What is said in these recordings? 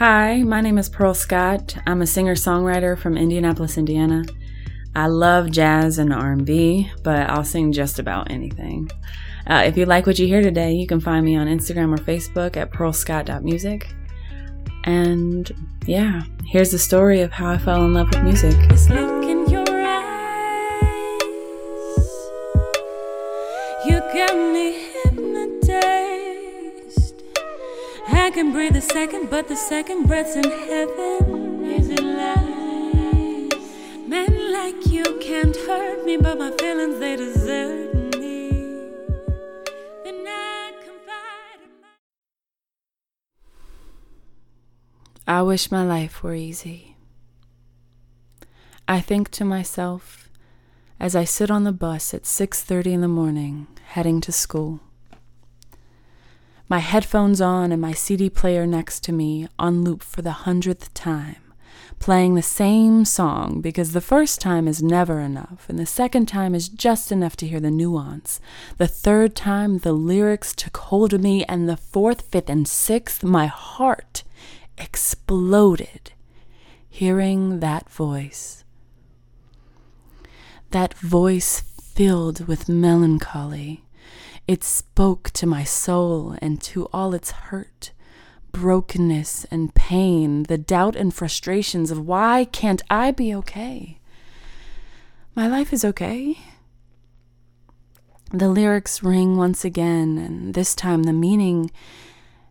Hi, my name is Pearl Scott. I'm a singer-songwriter from Indianapolis, Indiana. I love jazz and R&B, but I'll sing just about anything. Uh, if you like what you hear today, you can find me on Instagram or Facebook at pearlscott.music. And yeah, here's the story of how I fell in love with music. This look in your eyes, you me I can breathe a second, but the second breath's in heaven. Is it lies? Men like you can't hurt me, but my feelings they desert me. I my. I wish my life were easy. I think to myself as I sit on the bus at 6:30 in the morning heading to school. My headphones on and my CD player next to me on loop for the hundredth time, playing the same song because the first time is never enough, and the second time is just enough to hear the nuance. The third time, the lyrics took hold of me, and the fourth, fifth, and sixth, my heart exploded hearing that voice. That voice filled with melancholy. It spoke to my soul and to all its hurt, brokenness, and pain, the doubt and frustrations of why can't I be okay? My life is okay. The lyrics ring once again, and this time the meaning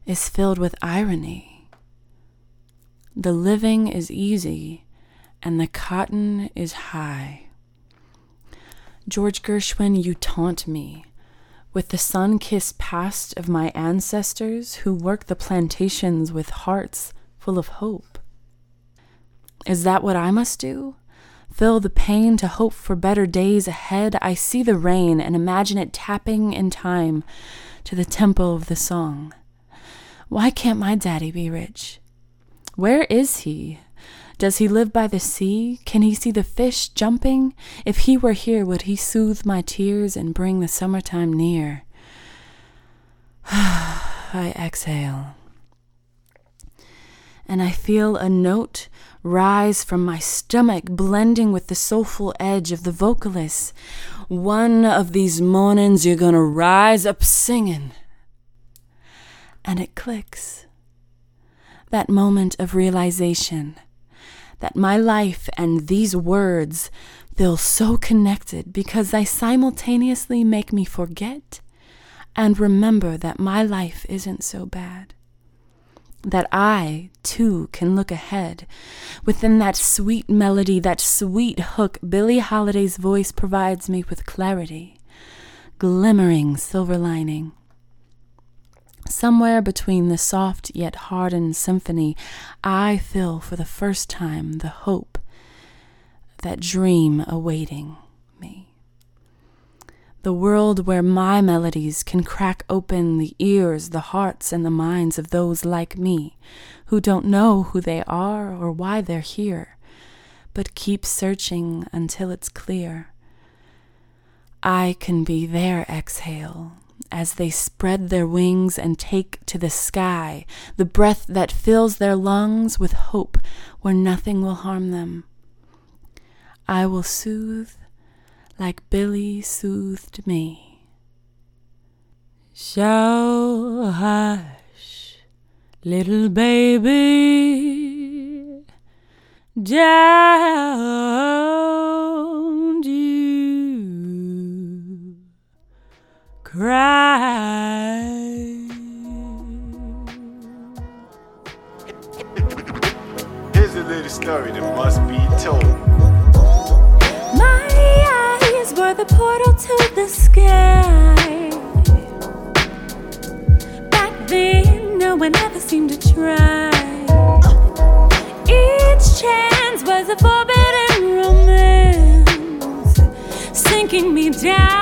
is filled with irony. The living is easy, and the cotton is high. George Gershwin, you taunt me with the sun kissed past of my ancestors who worked the plantations with hearts full of hope. Is that what I must do? Fill the pain to hope for better days ahead? I see the rain and imagine it tapping in time to the tempo of the song. Why can't my daddy be rich? Where is he? Does he live by the sea? Can he see the fish jumping? If he were here, would he soothe my tears and bring the summertime near? I exhale. And I feel a note rise from my stomach, blending with the soulful edge of the vocalist. One of these mornings, you're gonna rise up singing. And it clicks that moment of realization that my life and these words feel so connected because they simultaneously make me forget and remember that my life isn't so bad. That I, too, can look ahead. Within that sweet melody, that sweet hook, Billie Holiday's voice provides me with clarity, glimmering silver lining. Somewhere between the soft yet hardened symphony, I feel for the first time the hope, that dream awaiting me. The world where my melodies can crack open the ears, the hearts, and the minds of those like me who don't know who they are or why they're here, but keep searching until it's clear. I can be their exhale as they spread their wings and take to the sky the breath that fills their lungs with hope where nothing will harm them. I will soothe like Billie soothed me. So hush, little baby, don't cry. Here's a little story that must be told. My eyes were the portal to the sky. Back then, no one ever seemed to try. Each chance was a forbidden romance, sinking me down.